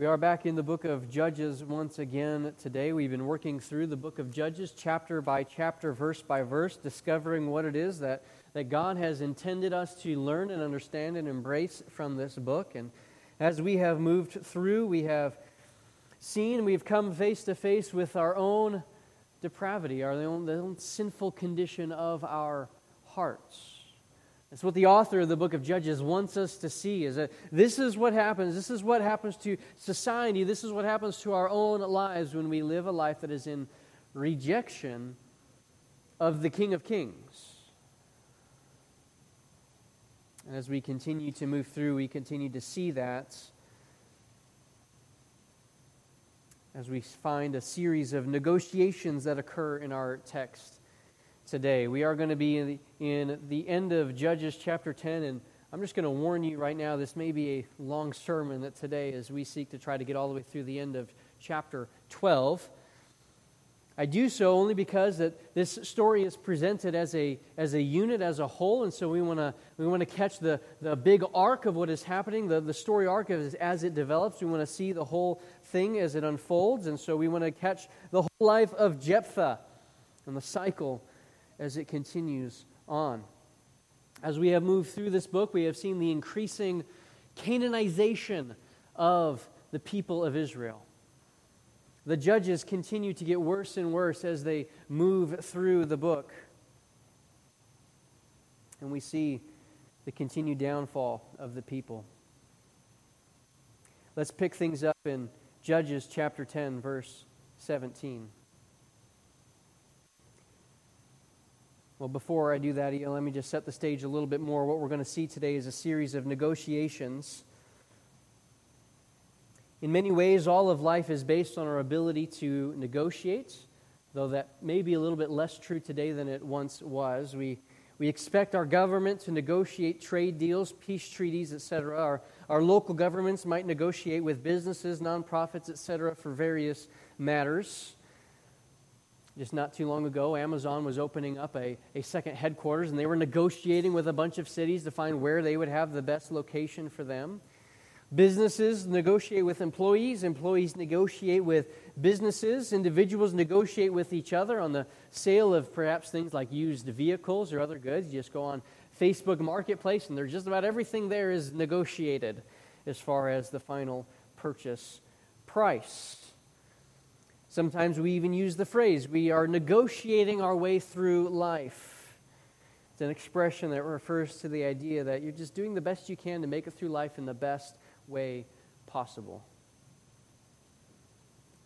We are back in the book of Judges once again today. We've been working through the book of Judges, chapter by chapter, verse by verse, discovering what it is that, that God has intended us to learn and understand and embrace from this book. And as we have moved through, we have seen, we've come face to face with our own depravity, our own, the own sinful condition of our hearts. That's what the author of the book of Judges wants us to see is that this is what happens. This is what happens to society. This is what happens to our own lives when we live a life that is in rejection of the King of Kings. And as we continue to move through, we continue to see that as we find a series of negotiations that occur in our text today. We are going to be in the, in the end of Judges chapter 10, and I'm just going to warn you right now this may be a long sermon that today as we seek to try to get all the way through the end of chapter 12. I do so only because that this story is presented as a, as a unit, as a whole, and so we want to we wanna catch the, the big arc of what is happening, the, the story arc as, as it develops. We want to see the whole thing as it unfolds, and so we want to catch the whole life of Jephthah and the cycle as it continues on. As we have moved through this book, we have seen the increasing Canaanization of the people of Israel. The judges continue to get worse and worse as they move through the book. And we see the continued downfall of the people. Let's pick things up in Judges chapter 10, verse 17. Well, before I do that, let me just set the stage a little bit more. What we're going to see today is a series of negotiations. In many ways, all of life is based on our ability to negotiate, though that may be a little bit less true today than it once was. We, we expect our government to negotiate trade deals, peace treaties, etc. Our, our local governments might negotiate with businesses, nonprofits, etc., for various matters. Just not too long ago, Amazon was opening up a, a second headquarters, and they were negotiating with a bunch of cities to find where they would have the best location for them. Businesses negotiate with employees, employees negotiate with businesses, individuals negotiate with each other on the sale of perhaps things like used vehicles or other goods. You just go on Facebook Marketplace, and there's just about everything there is negotiated as far as the final purchase price. Sometimes we even use the phrase, we are negotiating our way through life. It's an expression that refers to the idea that you're just doing the best you can to make it through life in the best way possible.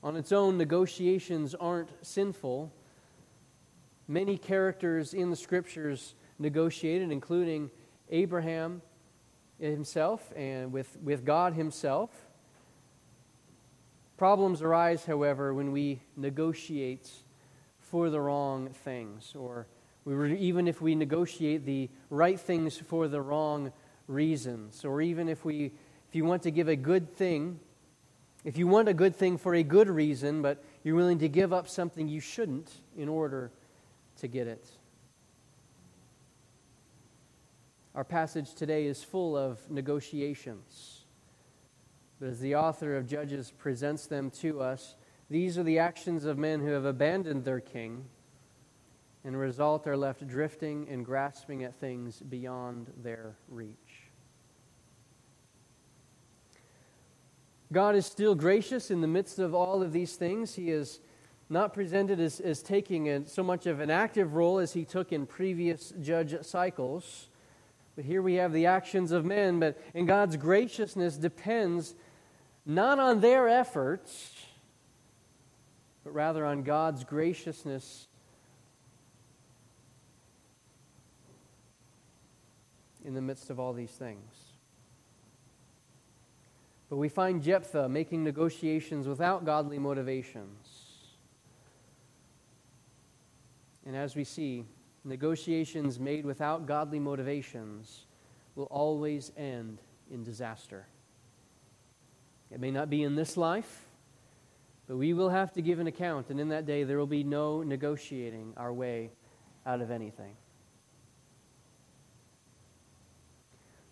On its own, negotiations aren't sinful. Many characters in the scriptures negotiated, including Abraham himself and with, with God himself. Problems arise, however, when we negotiate for the wrong things, or we, even if we negotiate the right things for the wrong reasons, or even if we, if you want to give a good thing, if you want a good thing for a good reason, but you're willing to give up something you shouldn't in order to get it. Our passage today is full of negotiations. But as the author of Judges presents them to us, these are the actions of men who have abandoned their king and, result, are left drifting and grasping at things beyond their reach. God is still gracious in the midst of all of these things. He is not presented as, as taking a, so much of an active role as he took in previous judge cycles. But here we have the actions of men, but in God's graciousness depends not on their efforts, but rather on God's graciousness in the midst of all these things. But we find Jephthah making negotiations without godly motivations. And as we see, negotiations made without godly motivations will always end in disaster. It may not be in this life, but we will have to give an account, and in that day there will be no negotiating our way out of anything.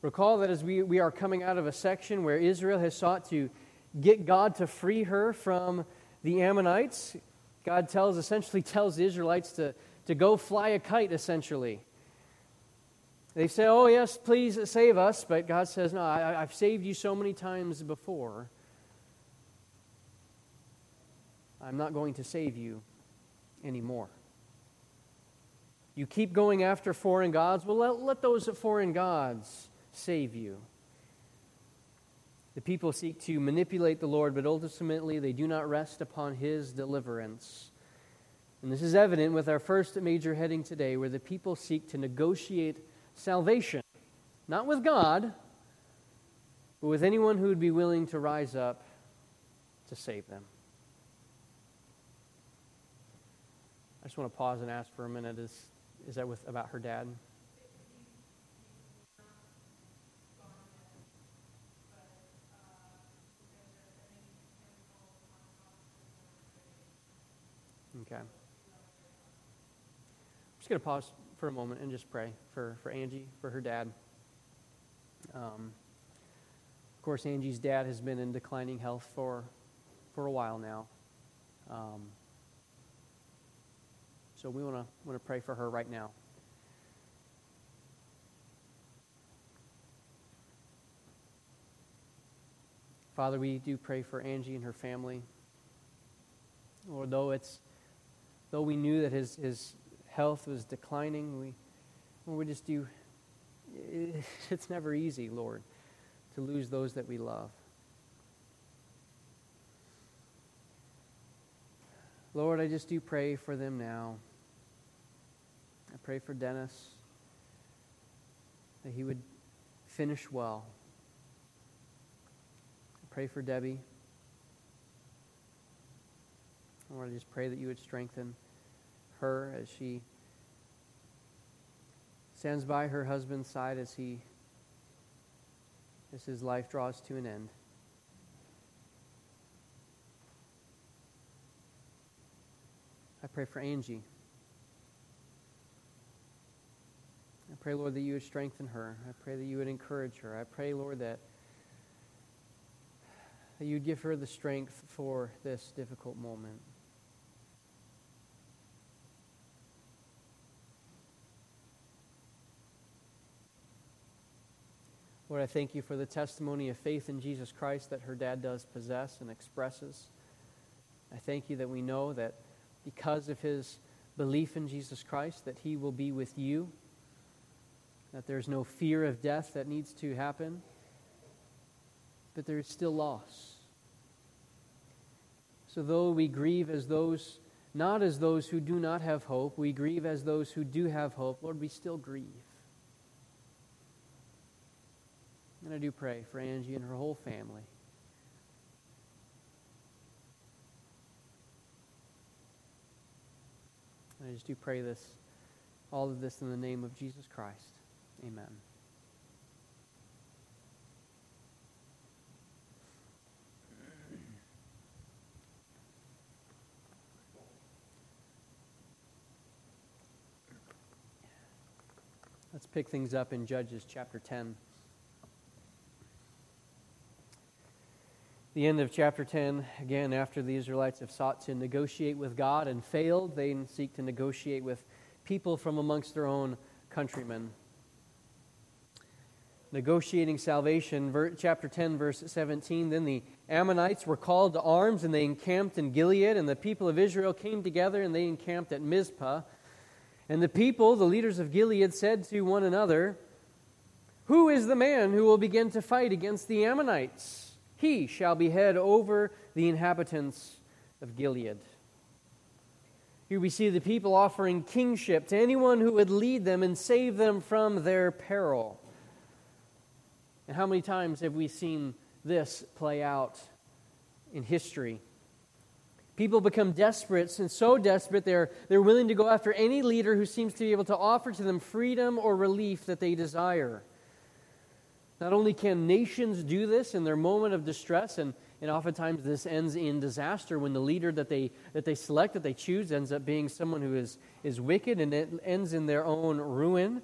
Recall that as we, we are coming out of a section where Israel has sought to get God to free her from the Ammonites. God tells essentially tells the Israelites to, to go fly a kite, essentially. They say, Oh, yes, please save us. But God says, No, I, I've saved you so many times before. I'm not going to save you anymore. You keep going after foreign gods. Well, let, let those foreign gods save you. The people seek to manipulate the Lord, but ultimately they do not rest upon his deliverance. And this is evident with our first major heading today, where the people seek to negotiate salvation, not with God, but with anyone who would be willing to rise up to save them. I just want to pause and ask for a minute is, is that with, about her dad? Okay. I'm just going to pause for a moment and just pray for, for Angie, for her dad. Um, of course, Angie's dad has been in declining health for, for a while now. Um, so we want to pray for her right now. Father, we do pray for Angie and her family. Lord, though it's though we knew that his, his health was declining, we, we just do, it's never easy, Lord, to lose those that we love. Lord, I just do pray for them now. I pray for Dennis that he would finish well. I pray for Debbie. Lord, I just pray that you would strengthen her as she stands by her husband's side as he as his life draws to an end. I pray for Angie. I pray, Lord, that you would strengthen her. I pray that you would encourage her. I pray, Lord, that, that you'd give her the strength for this difficult moment. Lord, I thank you for the testimony of faith in Jesus Christ that her dad does possess and expresses. I thank you that we know that because of his belief in Jesus Christ, that he will be with you, that there's no fear of death that needs to happen, but there is still loss. So, though we grieve as those, not as those who do not have hope, we grieve as those who do have hope, Lord, we still grieve. And I do pray for Angie and her whole family. And I just do pray this, all of this in the name of Jesus Christ. Amen. Let's pick things up in Judges chapter 10. The end of chapter 10, again, after the Israelites have sought to negotiate with God and failed, they seek to negotiate with people from amongst their own countrymen. Negotiating salvation, chapter 10, verse 17. Then the Ammonites were called to arms and they encamped in Gilead, and the people of Israel came together and they encamped at Mizpah. And the people, the leaders of Gilead, said to one another, Who is the man who will begin to fight against the Ammonites? He shall be head over the inhabitants of Gilead. Here we see the people offering kingship to anyone who would lead them and save them from their peril. And how many times have we seen this play out in history? People become desperate, and so desperate they're, they're willing to go after any leader who seems to be able to offer to them freedom or relief that they desire. Not only can nations do this in their moment of distress, and, and oftentimes this ends in disaster when the leader that they, that they select, that they choose, ends up being someone who is, is wicked and it ends in their own ruin.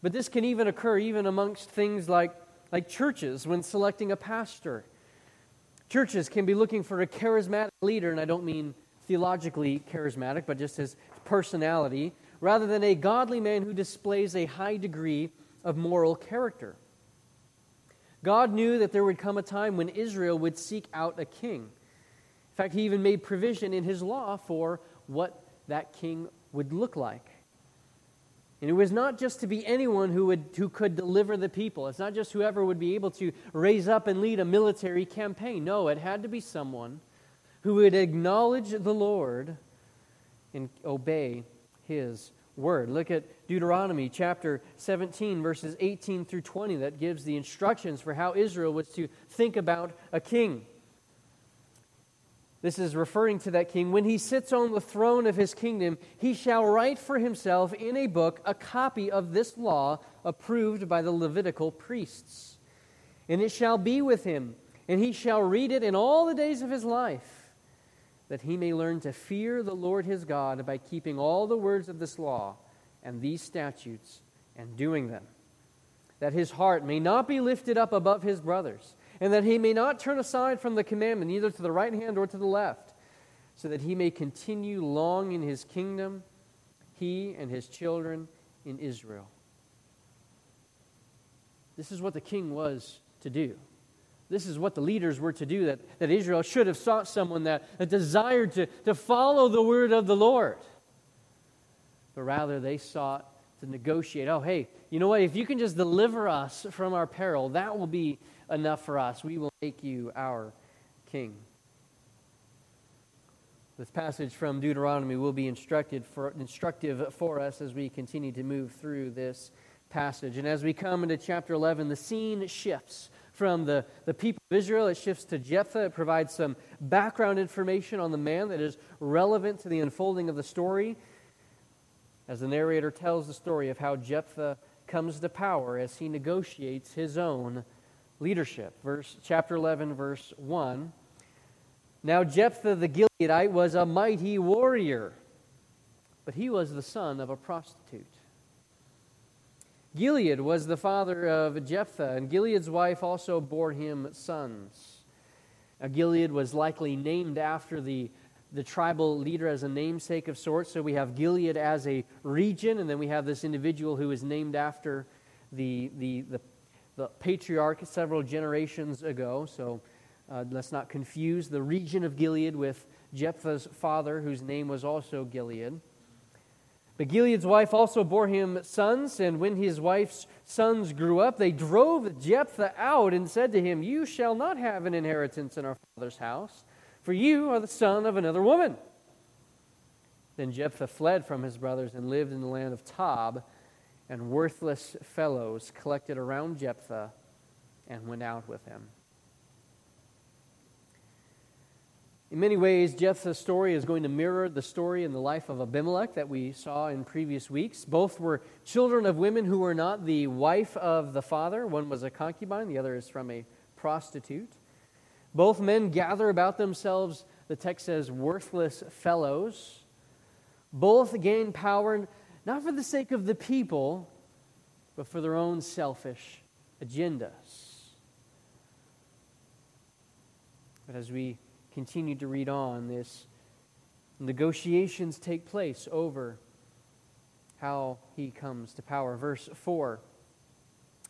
But this can even occur even amongst things like, like churches when selecting a pastor. Churches can be looking for a charismatic leader, and I don't mean theologically charismatic, but just his personality, rather than a godly man who displays a high degree of moral character. God knew that there would come a time when Israel would seek out a king. In fact, he even made provision in his law for what that king would look like. And it was not just to be anyone who, would, who could deliver the people. It's not just whoever would be able to raise up and lead a military campaign. No, it had to be someone who would acknowledge the Lord and obey his word. Look at Deuteronomy chapter 17, verses 18 through 20, that gives the instructions for how Israel was to think about a king. This is referring to that king. When he sits on the throne of his kingdom, he shall write for himself in a book a copy of this law approved by the Levitical priests. And it shall be with him, and he shall read it in all the days of his life, that he may learn to fear the Lord his God by keeping all the words of this law and these statutes and doing them. That his heart may not be lifted up above his brothers and that he may not turn aside from the commandment, either to the right hand or to the left, so that he may continue long in his kingdom, he and his children in Israel. This is what the king was to do. This is what the leaders were to do, that, that Israel should have sought someone that, that desired to, to follow the word of the Lord. But rather, they sought to negotiate. Oh, hey, you know what? If you can just deliver us from our peril, that will be enough for us. We will make you our king. This passage from Deuteronomy will be instructed for, instructive for us as we continue to move through this passage. And as we come into chapter 11, the scene shifts from the, the people of Israel, it shifts to Jephthah. It provides some background information on the man that is relevant to the unfolding of the story. As the narrator tells the story of how Jephthah comes to power as he negotiates his own leadership. Verse chapter 11 verse 1. Now Jephthah the Gileadite was a mighty warrior, but he was the son of a prostitute. Gilead was the father of Jephthah, and Gilead's wife also bore him sons. Now, Gilead was likely named after the, the tribal leader as a namesake of sorts. So we have Gilead as a region, and then we have this individual who is named after the, the, the the patriarch several generations ago. So uh, let's not confuse the region of Gilead with Jephthah's father, whose name was also Gilead. But Gilead's wife also bore him sons, and when his wife's sons grew up, they drove Jephthah out and said to him, You shall not have an inheritance in our father's house, for you are the son of another woman. Then Jephthah fled from his brothers and lived in the land of Tob and worthless fellows collected around Jephthah and went out with him. In many ways, Jephthah's story is going to mirror the story in the life of Abimelech that we saw in previous weeks. Both were children of women who were not the wife of the father. One was a concubine, the other is from a prostitute. Both men gather about themselves, the text says, worthless fellows. Both gain power not for the sake of the people, but for their own selfish agendas. But as we continue to read on, this negotiations take place over how he comes to power. Verse 4.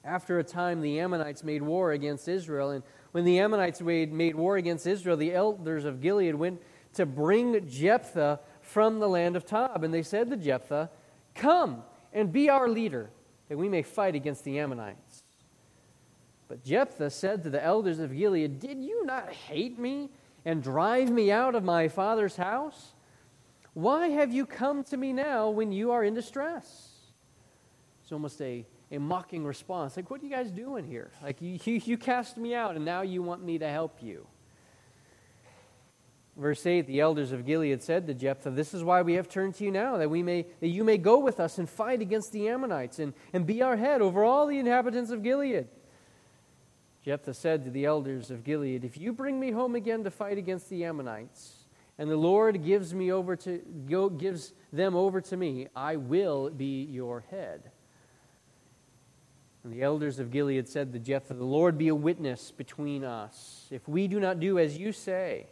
After a time, the Ammonites made war against Israel. And when the Ammonites made, made war against Israel, the elders of Gilead went to bring Jephthah from the land of Tob. And they said to Jephthah, Come and be our leader, that we may fight against the Ammonites. But Jephthah said to the elders of Gilead, Did you not hate me and drive me out of my father's house? Why have you come to me now when you are in distress? It's almost a, a mocking response. Like, what are you guys doing here? Like, you, you, you cast me out, and now you want me to help you. Verse 8 The elders of Gilead said to Jephthah, This is why we have turned to you now, that, we may, that you may go with us and fight against the Ammonites and, and be our head over all the inhabitants of Gilead. Jephthah said to the elders of Gilead, If you bring me home again to fight against the Ammonites, and the Lord gives, me over to, go, gives them over to me, I will be your head. And the elders of Gilead said to Jephthah, The Lord be a witness between us, if we do not do as you say.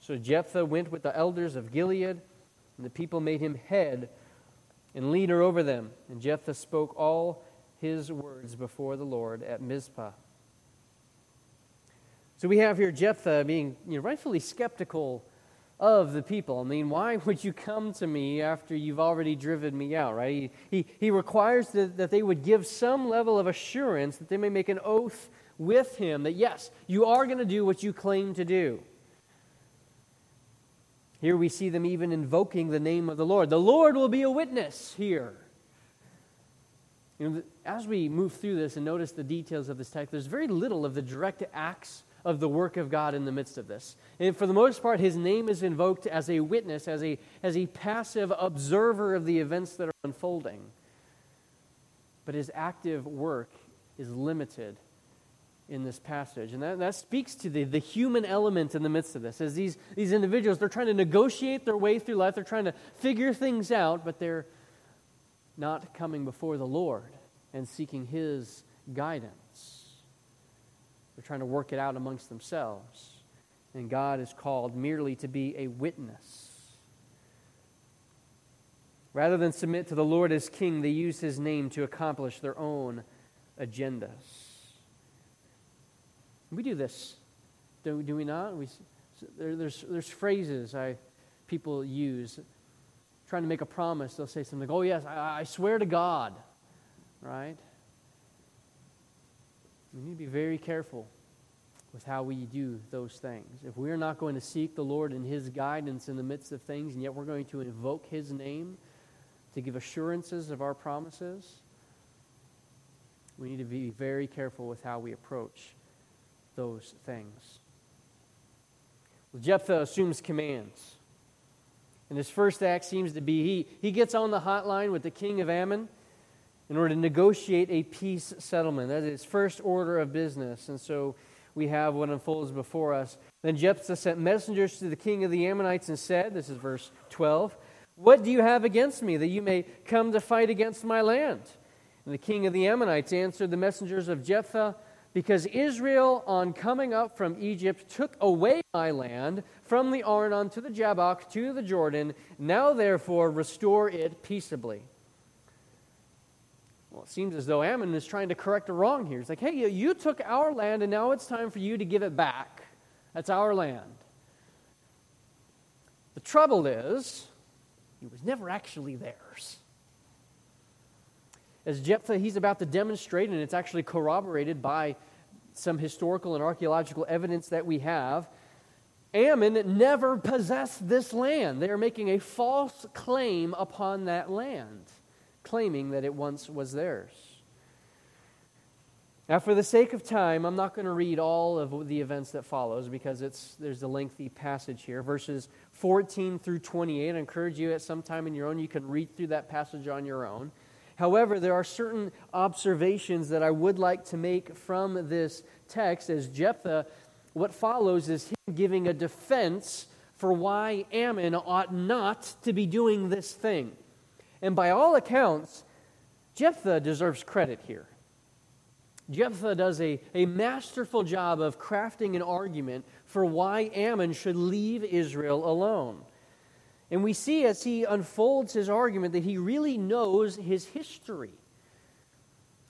So Jephthah went with the elders of Gilead, and the people made him head and leader over them. And Jephthah spoke all his words before the Lord at Mizpah. So we have here Jephthah being you know, rightfully skeptical of the people. I mean, why would you come to me after you've already driven me out, right? He, he, he requires that, that they would give some level of assurance that they may make an oath with him that, yes, you are going to do what you claim to do. Here we see them even invoking the name of the Lord. The Lord will be a witness here. You know, as we move through this and notice the details of this text, there's very little of the direct acts of the work of God in the midst of this. And for the most part, his name is invoked as a witness, as a, as a passive observer of the events that are unfolding. But his active work is limited in this passage. And that, that speaks to the, the human element in the midst of this. As these, these individuals, they're trying to negotiate their way through life, they're trying to figure things out, but they're not coming before the Lord and seeking his guidance. They're trying to work it out amongst themselves. And God is called merely to be a witness. Rather than submit to the Lord as king, they use his name to accomplish their own agendas. We do this, do, do we not? We, there, there's, there's phrases I, people use trying to make a promise. They'll say something like, Oh, yes, I, I swear to God, right? We need to be very careful with how we do those things. If we're not going to seek the Lord and His guidance in the midst of things, and yet we're going to invoke His name to give assurances of our promises, we need to be very careful with how we approach those things. Well, Jephthah assumes commands. And his first act seems to be he, he gets on the hotline with the king of Ammon in order to negotiate a peace settlement. That is first order of business. And so we have what unfolds before us. Then Jephthah sent messengers to the king of the Ammonites and said, This is verse 12, What do you have against me that you may come to fight against my land? And the king of the Ammonites answered the messengers of Jephthah, Because Israel, on coming up from Egypt, took away my land from the Arnon to the Jabbok to the Jordan. Now, therefore, restore it peaceably. Well, it seems as though Ammon is trying to correct a wrong here. He's like, hey, you took our land, and now it's time for you to give it back. That's our land. The trouble is, it was never actually theirs. As Jephthah, he's about to demonstrate, and it's actually corroborated by some historical and archaeological evidence that we have. Ammon never possessed this land. They are making a false claim upon that land claiming that it once was theirs. Now, for the sake of time, I'm not going to read all of the events that follows because it's, there's a lengthy passage here. Verses 14 through 28. I encourage you at some time in your own, you can read through that passage on your own. However, there are certain observations that I would like to make from this text as Jephthah. What follows is him giving a defense for why Ammon ought not to be doing this thing. And by all accounts, Jephthah deserves credit here. Jephthah does a, a masterful job of crafting an argument for why Ammon should leave Israel alone. And we see as he unfolds his argument that he really knows his history.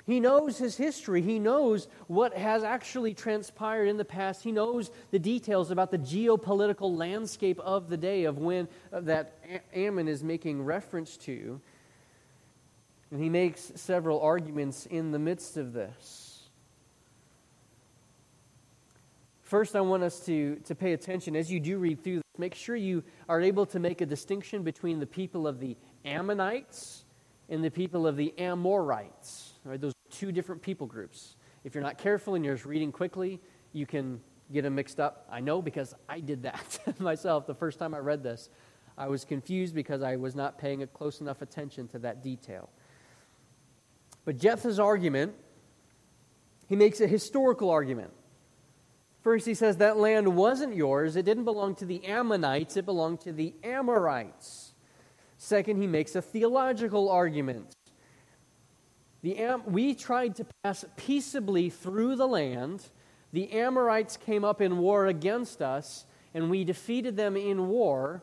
He knows his history. He knows what has actually transpired in the past. He knows the details about the geopolitical landscape of the day of when uh, that Ammon is making reference to. And he makes several arguments in the midst of this. First, I want us to, to pay attention as you do read through this. Make sure you are able to make a distinction between the people of the Ammonites and the people of the Amorites. Right? Those are two different people groups. If you're not careful and you're just reading quickly, you can get them mixed up. I know because I did that myself the first time I read this. I was confused because I was not paying a close enough attention to that detail. But Jephthah's argument, he makes a historical argument. First, he says that land wasn't yours. It didn't belong to the Ammonites, it belonged to the Amorites. Second, he makes a theological argument. The Am- we tried to pass peaceably through the land. The Amorites came up in war against us, and we defeated them in war,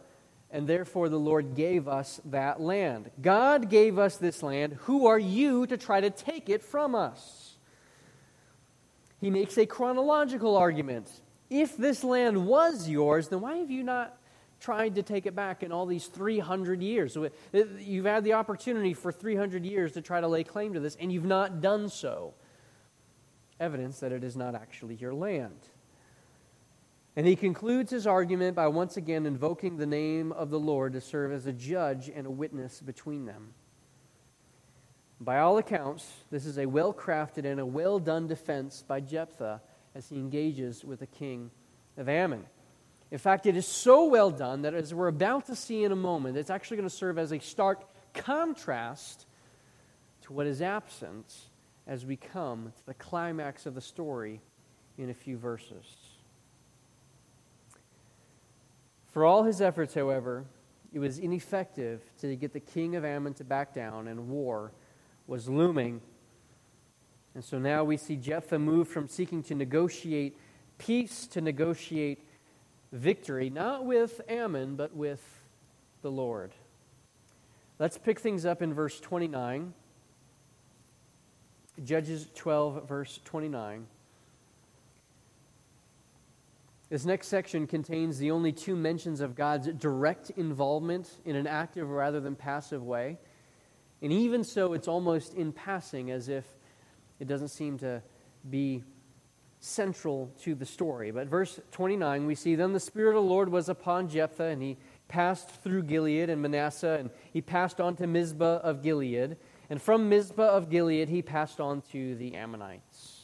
and therefore the Lord gave us that land. God gave us this land. Who are you to try to take it from us? He makes a chronological argument. If this land was yours, then why have you not tried to take it back in all these 300 years. Uh, you've had the opportunity for 300 years to try to lay claim to this, and you've not done so. Evidence that it is not actually your land. And he concludes his argument by once again invoking the name of the Lord to serve as a judge and a witness between them. By all accounts, this is a well crafted and a well done defense by Jephthah as he engages with the king of Ammon. In fact, it is so well done that as we're about to see in a moment, it's actually going to serve as a stark contrast to what is absent as we come to the climax of the story in a few verses. For all his efforts, however, it was ineffective to get the king of Ammon to back down, and war was looming. And so now we see Jephthah move from seeking to negotiate peace to negotiate victory, not with Ammon, but with the Lord. Let's pick things up in verse 29. Judges 12, verse 29. This next section contains the only two mentions of God's direct involvement in an active rather than passive way. And even so, it's almost in passing, as if it doesn't seem to be central to the story. But verse 29, we see Then the Spirit of the Lord was upon Jephthah, and he passed through Gilead and Manasseh, and he passed on to Mizpah of Gilead. And from Mizpah of Gilead, he passed on to the Ammonites.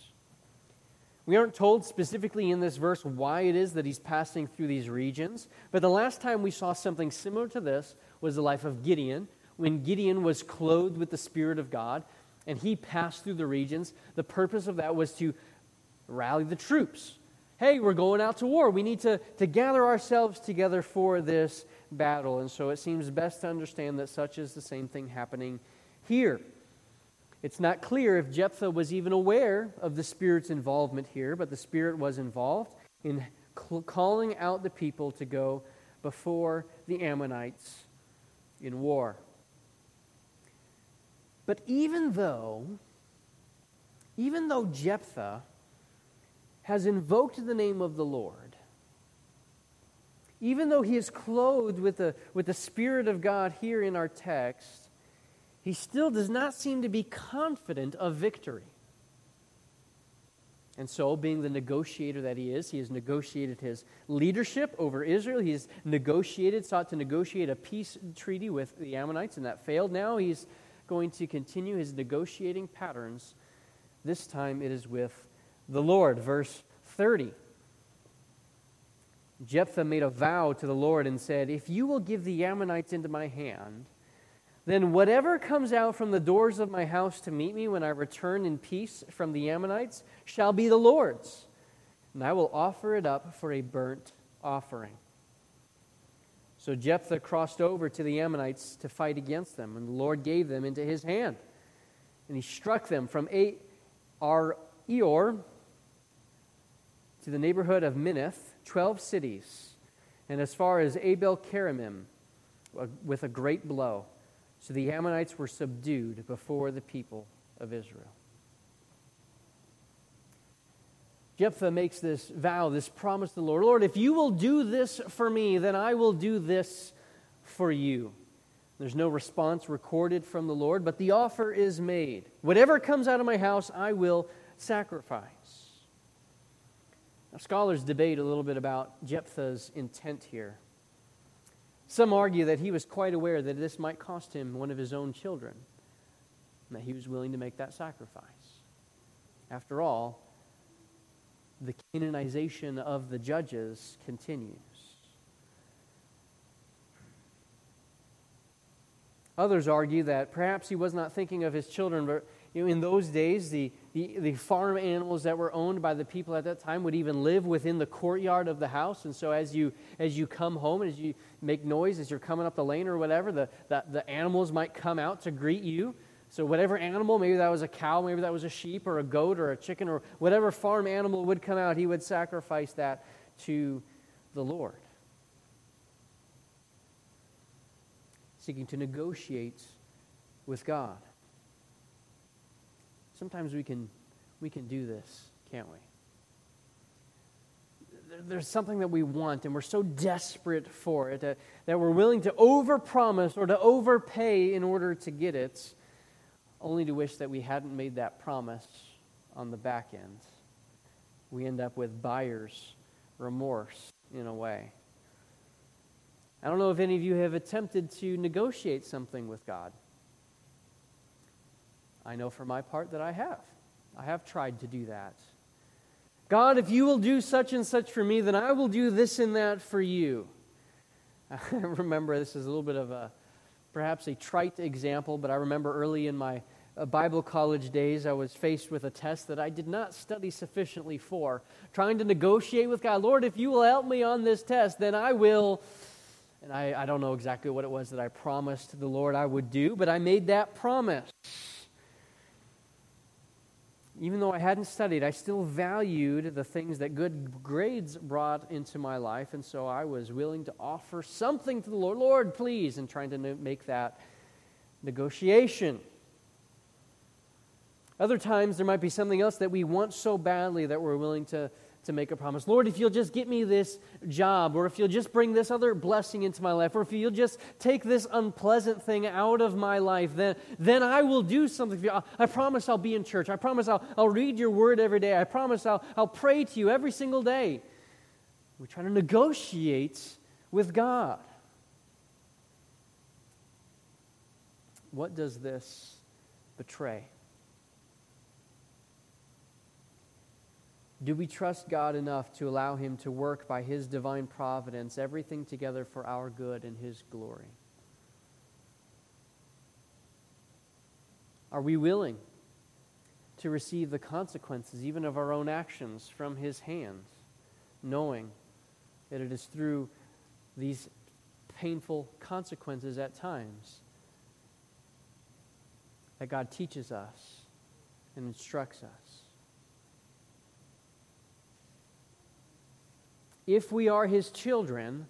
We aren't told specifically in this verse why it is that he's passing through these regions, but the last time we saw something similar to this was the life of Gideon, when Gideon was clothed with the Spirit of God and he passed through the regions. The purpose of that was to rally the troops. Hey, we're going out to war. We need to, to gather ourselves together for this battle. And so it seems best to understand that such is the same thing happening here. It's not clear if Jephthah was even aware of the Spirit's involvement here, but the Spirit was involved in calling out the people to go before the Ammonites in war. But even though, even though Jephthah has invoked the name of the Lord, even though he is clothed with the, with the Spirit of God here in our text, he still does not seem to be confident of victory. And so, being the negotiator that he is, he has negotiated his leadership over Israel. He has negotiated, sought to negotiate a peace treaty with the Ammonites, and that failed. Now he's going to continue his negotiating patterns. This time it is with the Lord. Verse 30. Jephthah made a vow to the Lord and said, If you will give the Ammonites into my hand, then whatever comes out from the doors of my house to meet me when I return in peace from the Ammonites shall be the Lord's, and I will offer it up for a burnt offering. So Jephthah crossed over to the Ammonites to fight against them, and the Lord gave them into his hand. And he struck them from Ar Eor to the neighborhood of Minnith, 12 cities, and as far as Abel Keramim uh, with a great blow. So the Ammonites were subdued before the people of Israel. Jephthah makes this vow, this promise to the Lord Lord, if you will do this for me, then I will do this for you. There's no response recorded from the Lord, but the offer is made. Whatever comes out of my house, I will sacrifice. Now, scholars debate a little bit about Jephthah's intent here. Some argue that he was quite aware that this might cost him one of his own children, and that he was willing to make that sacrifice. After all, the Canaanization of the judges continues. Others argue that perhaps he was not thinking of his children, but in those days, the, the, the farm animals that were owned by the people at that time would even live within the courtyard of the house. And so as you, as you come home and as you make noise, as you're coming up the lane or whatever, the, the, the animals might come out to greet you. So, whatever animal, maybe that was a cow, maybe that was a sheep or a goat or a chicken or whatever farm animal would come out, he would sacrifice that to the Lord. Seeking to negotiate with God. Sometimes we can, we can do this, can't we? There's something that we want, and we're so desperate for it that, that we're willing to overpromise or to overpay in order to get it only to wish that we hadn't made that promise on the back end. We end up with buyer's remorse in a way. I don't know if any of you have attempted to negotiate something with God. I know for my part that I have. I have tried to do that. God, if you will do such and such for me, then I will do this and that for you. I remember this is a little bit of a perhaps a trite example, but I remember early in my uh, Bible college days, I was faced with a test that I did not study sufficiently for, trying to negotiate with God, Lord, if you will help me on this test, then I will. And I, I don't know exactly what it was that I promised the Lord I would do, but I made that promise even though I hadn't studied, I still valued the things that good grades brought into my life. And so I was willing to offer something to the Lord, Lord, please, and trying to make that negotiation. Other times, there might be something else that we want so badly that we're willing to to make a promise. Lord, if you'll just get me this job, or if you'll just bring this other blessing into my life, or if you'll just take this unpleasant thing out of my life, then, then I will do something for you. I promise I'll be in church. I promise I'll, I'll read your word every day. I promise I'll, I'll pray to you every single day. We try to negotiate with God. What does this betray? Do we trust God enough to allow Him to work by His divine providence, everything together for our good and His glory? Are we willing to receive the consequences, even of our own actions, from His hands, knowing that it is through these painful consequences at times that God teaches us and instructs us? If we are his children,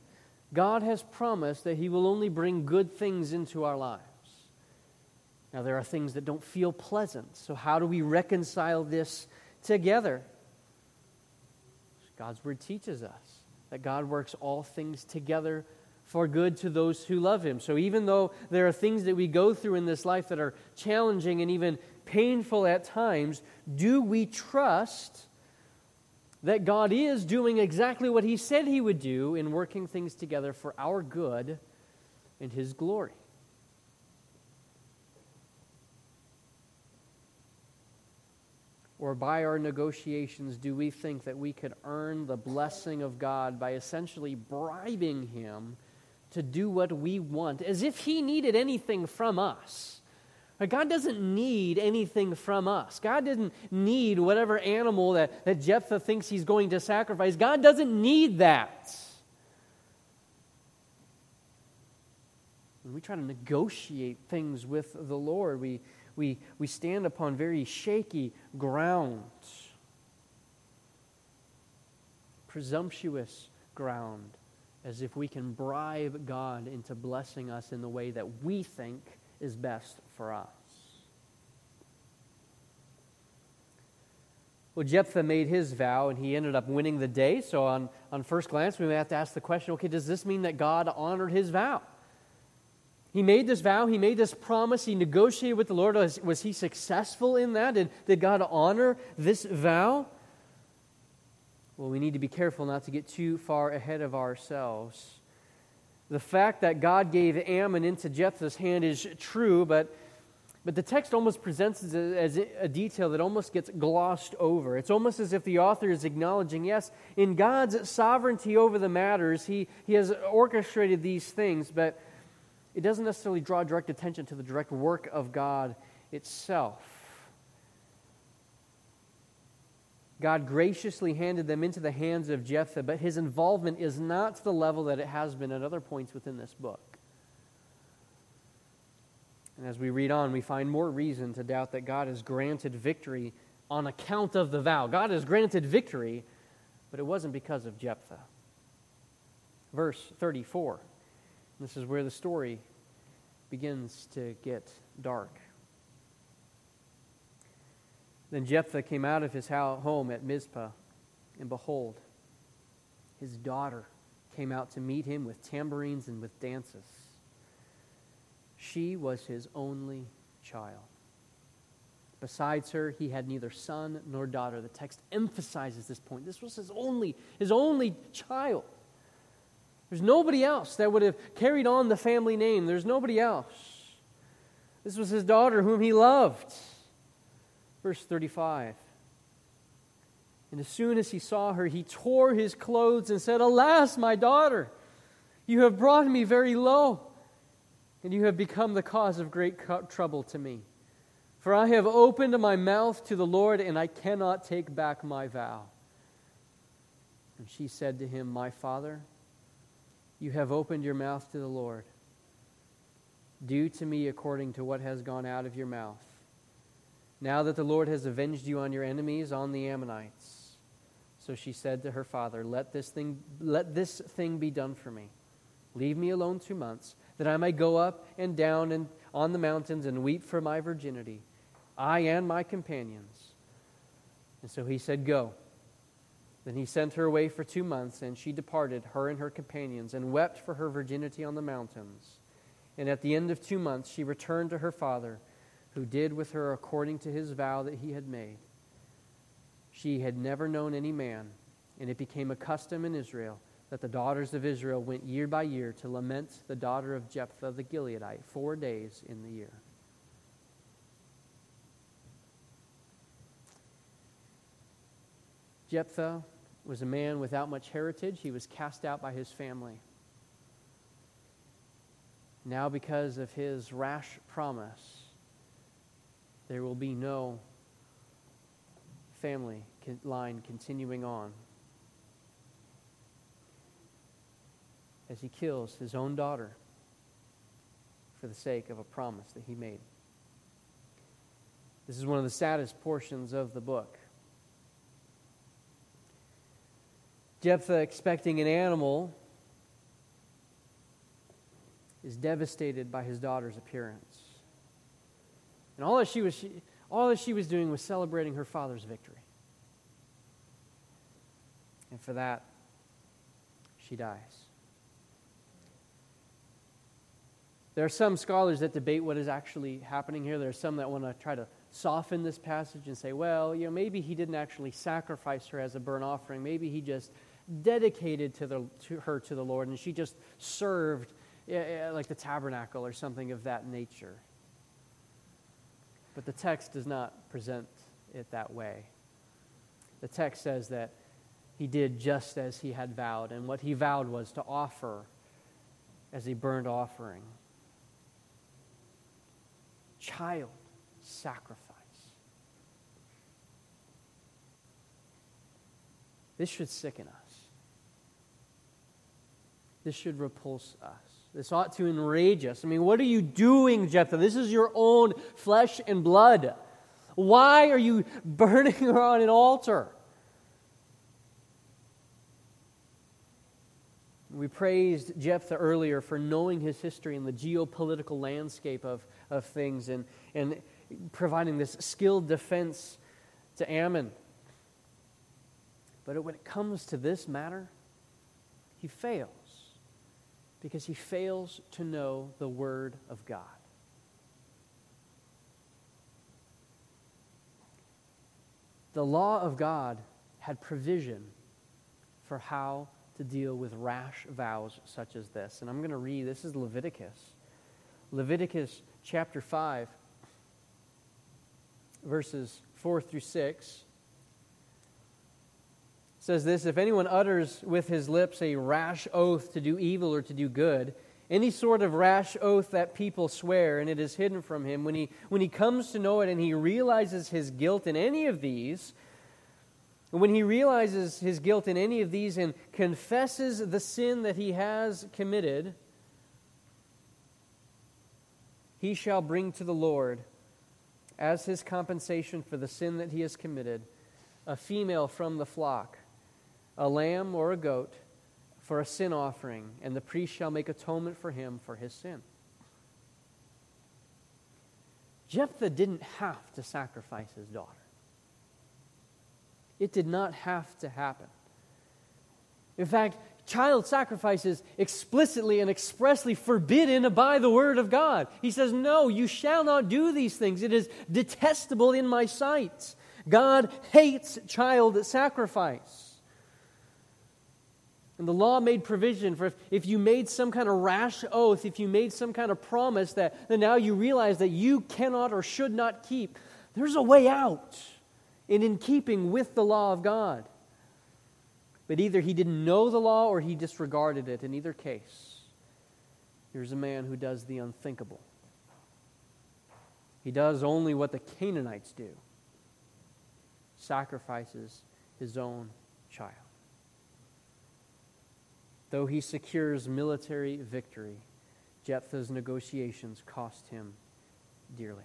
God has promised that he will only bring good things into our lives. Now, there are things that don't feel pleasant. So, how do we reconcile this together? God's word teaches us that God works all things together for good to those who love him. So, even though there are things that we go through in this life that are challenging and even painful at times, do we trust that God is doing exactly what He said He would do in working things together for our good and His glory. Or by our negotiations, do we think that we could earn the blessing of God by essentially bribing Him to do what we want, as if He needed anything from us? God doesn't need anything from us. God didn't need whatever animal that, that Jephthah thinks he's going to sacrifice. God doesn't need that. When we try to negotiate things with the Lord, we, we, we stand upon very shaky ground, presumptuous ground, as if we can bribe God into blessing us in the way that we think is best for us. Well, Jephthah made his vow and he ended up winning the day. So, on, on first glance, we may have to ask the question okay, does this mean that God honored his vow? He made this vow, he made this promise, he negotiated with the Lord. Was, was he successful in that? Did, did God honor this vow? Well, we need to be careful not to get too far ahead of ourselves. The fact that God gave Ammon into Jephthah's hand is true, but, but the text almost presents it as a detail that almost gets glossed over. It's almost as if the author is acknowledging, yes, in God's sovereignty over the matters, he, he has orchestrated these things, but it doesn't necessarily draw direct attention to the direct work of God itself. God graciously handed them into the hands of Jephthah, but his involvement is not to the level that it has been at other points within this book. And as we read on, we find more reason to doubt that God has granted victory on account of the vow. God has granted victory, but it wasn't because of Jephthah. Verse 34. This is where the story begins to get dark. Then Jephthah came out of his home at Mizpah, and behold, his daughter came out to meet him with tambourines and with dances. She was his only child. Besides her, he had neither son nor daughter. The text emphasizes this point. This was his only, his only child. There's nobody else that would have carried on the family name. There's nobody else. This was his daughter whom he loved. Verse 35. And as soon as he saw her, he tore his clothes and said, Alas, my daughter, you have brought me very low, and you have become the cause of great trouble to me. For I have opened my mouth to the Lord, and I cannot take back my vow. And she said to him, My father, you have opened your mouth to the Lord. Do to me according to what has gone out of your mouth. Now that the Lord has avenged you on your enemies, on the Ammonites. So she said to her father, Let this thing, let this thing be done for me. Leave me alone two months, that I may go up and down and on the mountains and weep for my virginity, I and my companions. And so he said, Go. Then he sent her away for two months, and she departed, her and her companions, and wept for her virginity on the mountains. And at the end of two months, she returned to her father who did with her according to his vow that he had made. She had never known any man, and it became a custom in Israel that the daughters of Israel went year by year to lament the daughter of Jephthah the Gileadite four days in the year. Jephthah was a man without much heritage. He was cast out by his family. Now, because of his rash promise, there will be no family line continuing on as he kills his own daughter for the sake of a promise that he made. This is one of the saddest portions of the book. Jephthah, expecting an animal, is devastated by his daughter's appearance. And all that she was, she, all that she was doing was celebrating her father's victory. And for that, she dies. There are some scholars that debate what is actually happening here. There are some that want to try to soften this passage and say, well, you know, maybe he didn't actually sacrifice her as a burnt offering. Maybe he just dedicated to, the, to her to the Lord and she just served eh, eh, like the tabernacle or something of that nature. But the text does not present it that way. The text says that he did just as he had vowed, and what he vowed was to offer as a burnt offering. Child sacrifice. This should sicken us. This should repulse us. This ought to enrage us. I mean, what are you doing, Jephthah? This is your own flesh and blood. Why are you burning her on an altar? We praised Jephthah earlier for knowing his history and the geopolitical landscape of, of things and, and providing this skilled defense to Ammon. But when it comes to this matter, he fails because he fails to know the Word of God. The law of God had provision for how to deal with rash vows such as this. And I'm going to read this is Leviticus. Leviticus chapter 5, verses 4 through 6 says this If anyone utters with his lips a rash oath to do evil or to do good, any sort of rash oath that people swear, and it is hidden from him, when he, when he comes to know it and he realizes his guilt in any of these, when he realizes his guilt in any of these and confesses the sin that he has committed, he shall bring to the Lord as his compensation for the sin that he has committed a female from the flock, a lamb or a goat for a sin offering, and the priest shall make atonement for him for his sin. Jephthah didn't have to sacrifice his daughter. It did not have to happen. In fact, child sacrifice is explicitly and expressly forbidden by the word of God. He says, No, you shall not do these things. It is detestable in my sight. God hates child sacrifice. And the law made provision for if, if, you made some kind of rash oath, if you made some kind of promise that, that now you realize that you cannot or should not keep, there's a way out and in keeping with the law of God. But either he didn't know the law or he disregarded it. In either case, here's a man who does the unthinkable. He does only what the Canaanites do sacrifices his own child. Though he secures military victory, Jephthah's negotiations cost him dearly.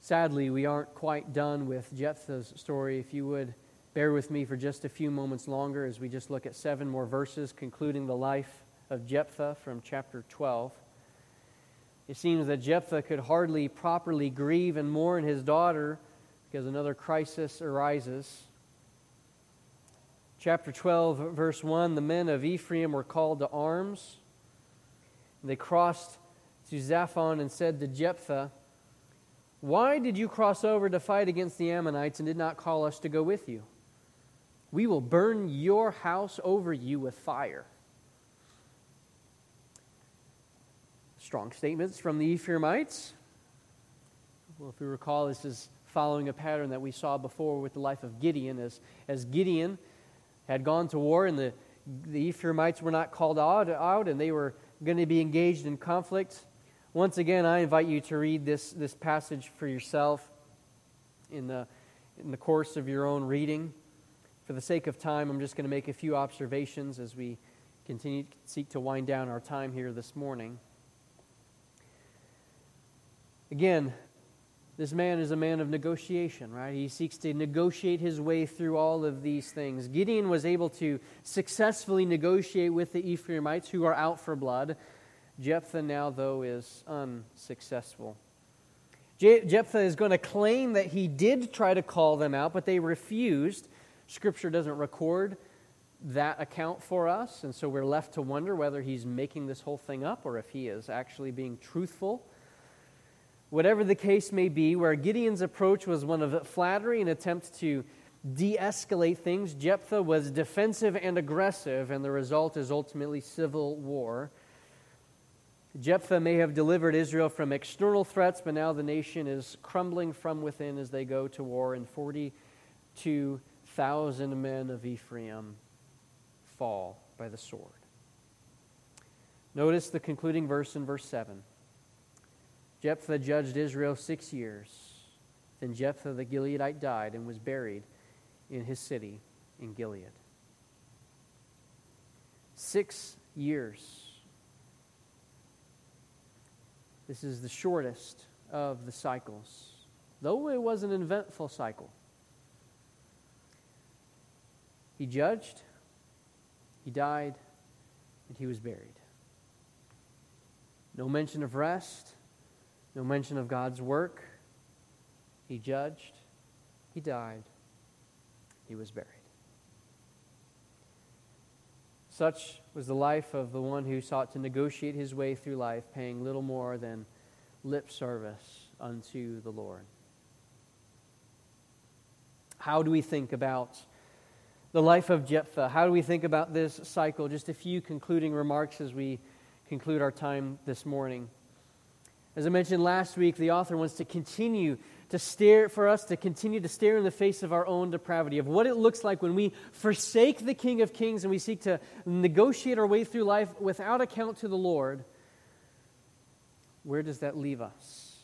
Sadly, we aren't quite done with Jephthah's story. If you would bear with me for just a few moments longer as we just look at seven more verses concluding the life of Jephthah from chapter 12. It seems that Jephthah could hardly properly grieve and mourn his daughter because another crisis arises. Chapter 12, verse 1 the men of Ephraim were called to arms. They crossed to Zaphon and said to Jephthah, why did you cross over to fight against the Ammonites and did not call us to go with you? We will burn your house over you with fire. Strong statements from the Ephraimites. Well, if we recall, this is following a pattern that we saw before with the life of Gideon. As, as Gideon had gone to war and the, the Ephraimites were not called out, out and they were going to be engaged in conflict, once again, I invite you to read this, this passage for yourself in the, in the course of your own reading. For the sake of time, I'm just going to make a few observations as we continue to seek to wind down our time here this morning. Again, this man is a man of negotiation, right? He seeks to negotiate his way through all of these things. Gideon was able to successfully negotiate with the Ephraimites who are out for blood. Jephthah now, though, is unsuccessful. Je- Jephthah is going to claim that he did try to call them out, but they refused. Scripture doesn't record that account for us, and so we're left to wonder whether he's making this whole thing up or if he is actually being truthful. Whatever the case may be, where Gideon's approach was one of flattery, and attempt to de escalate things, Jephthah was defensive and aggressive, and the result is ultimately civil war. Jephthah may have delivered Israel from external threats, but now the nation is crumbling from within as they go to war, and 42,000 men of Ephraim fall by the sword. Notice the concluding verse in verse 7. Jephthah judged Israel six years. Then Jephthah the Gileadite died and was buried in his city in Gilead. Six years This is the shortest of the cycles, though it was an eventful cycle. He judged, he died, and he was buried. No mention of rest, no mention of God's work. He judged, he died, he was buried. Such was the life of the one who sought to negotiate his way through life, paying little more than lip service unto the Lord. How do we think about the life of Jephthah? How do we think about this cycle? Just a few concluding remarks as we conclude our time this morning. As I mentioned last week, the author wants to continue to stare for us to continue to stare in the face of our own depravity, of what it looks like when we forsake the King of Kings and we seek to negotiate our way through life without account to the Lord. Where does that leave us?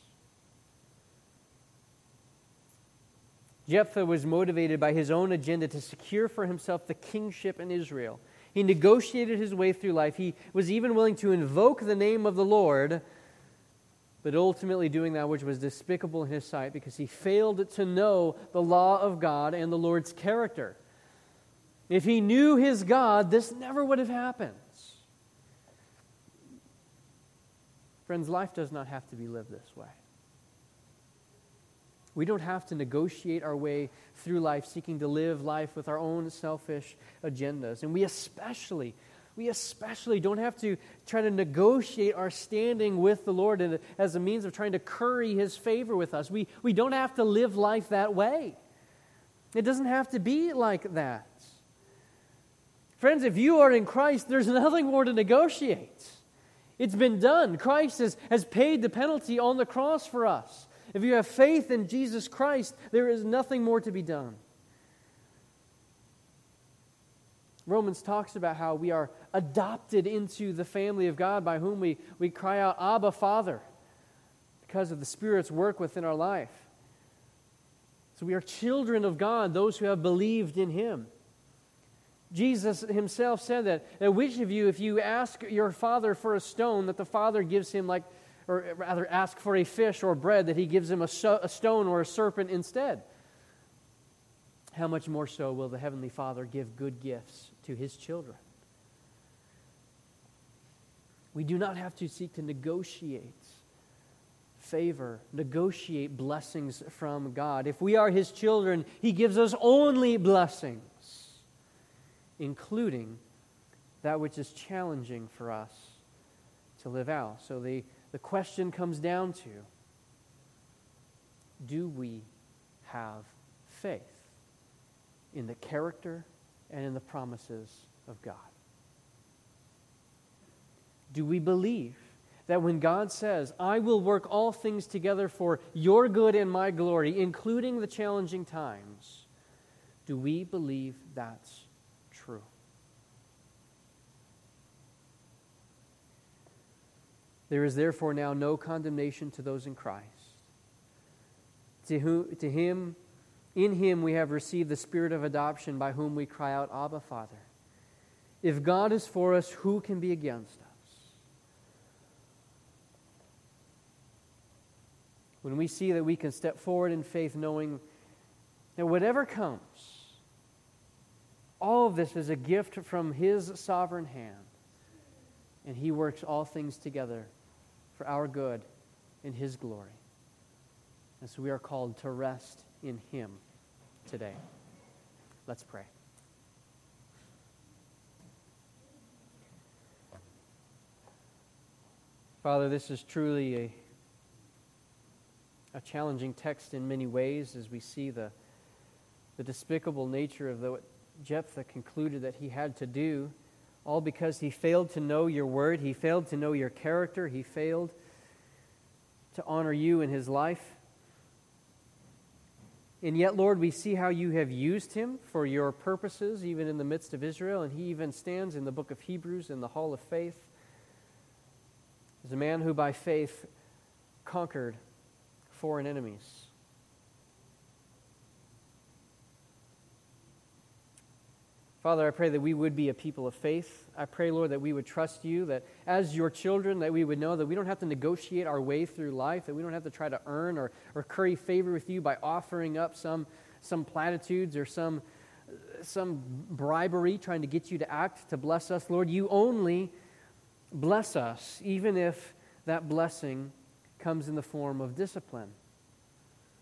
Jephthah was motivated by his own agenda to secure for himself the kingship in Israel. He negotiated his way through life. He was even willing to invoke the name of the Lord, but ultimately doing that which was despicable in his sight because he failed to know the law of God and the Lord's character. If he knew his God, this never would have happened. Friends, life does not have to be lived this way. We don't have to negotiate our way through life seeking to live life with our own selfish agendas. And we especially, we especially don't have to try to negotiate our standing with the Lord as a means of trying to curry his favor with us. We, we don't have to live life that way. It doesn't have to be like that. Friends, if you are in Christ, there's nothing more to negotiate. It's been done. Christ has, has paid the penalty on the cross for us. If you have faith in Jesus Christ, there is nothing more to be done. Romans talks about how we are adopted into the family of God by whom we, we cry out, Abba, Father, because of the Spirit's work within our life. So we are children of God, those who have believed in Him. Jesus himself said that, that which of you, if you ask your father for a stone, that the father gives him like or rather ask for a fish or bread, that he gives him a, a stone or a serpent instead. How much more so will the Heavenly Father give good gifts to his children? We do not have to seek to negotiate favor, negotiate blessings from God. If we are his children, he gives us only blessings, including that which is challenging for us to live out. So the the question comes down to do we have faith in the character and in the promises of God? Do we believe that when God says, I will work all things together for your good and my glory, including the challenging times, do we believe that's true? There is therefore now no condemnation to those in Christ. To, who, to him, in him we have received the spirit of adoption by whom we cry out, Abba, Father. If God is for us, who can be against us? When we see that we can step forward in faith knowing that whatever comes, all of this is a gift from His sovereign hand, and He works all things together for our good in His glory. And so we are called to rest in Him today. Let's pray. Father, this is truly a, a challenging text in many ways as we see the, the despicable nature of the, what Jephthah concluded that he had to do all because he failed to know your word, he failed to know your character, he failed to honor you in his life. And yet, Lord, we see how you have used him for your purposes, even in the midst of Israel. And he even stands in the book of Hebrews in the hall of faith as a man who, by faith, conquered foreign enemies. Father, I pray that we would be a people of faith. I pray, Lord, that we would trust you, that as your children, that we would know that we don't have to negotiate our way through life, that we don't have to try to earn or, or curry favor with you by offering up some, some platitudes or some, some bribery trying to get you to act to bless us. Lord, you only bless us, even if that blessing comes in the form of discipline,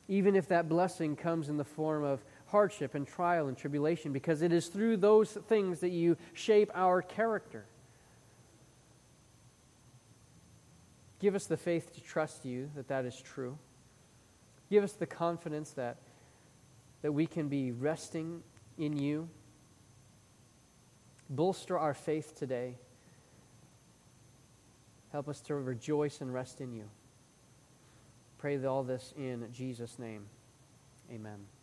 even if that blessing comes in the form of hardship and trial and tribulation because it is through those things that you shape our character. Give us the faith to trust you that that is true. Give us the confidence that, that we can be resting in you. Bolster our faith today. Help us to rejoice and rest in you. Pray all this in Jesus' name. Amen.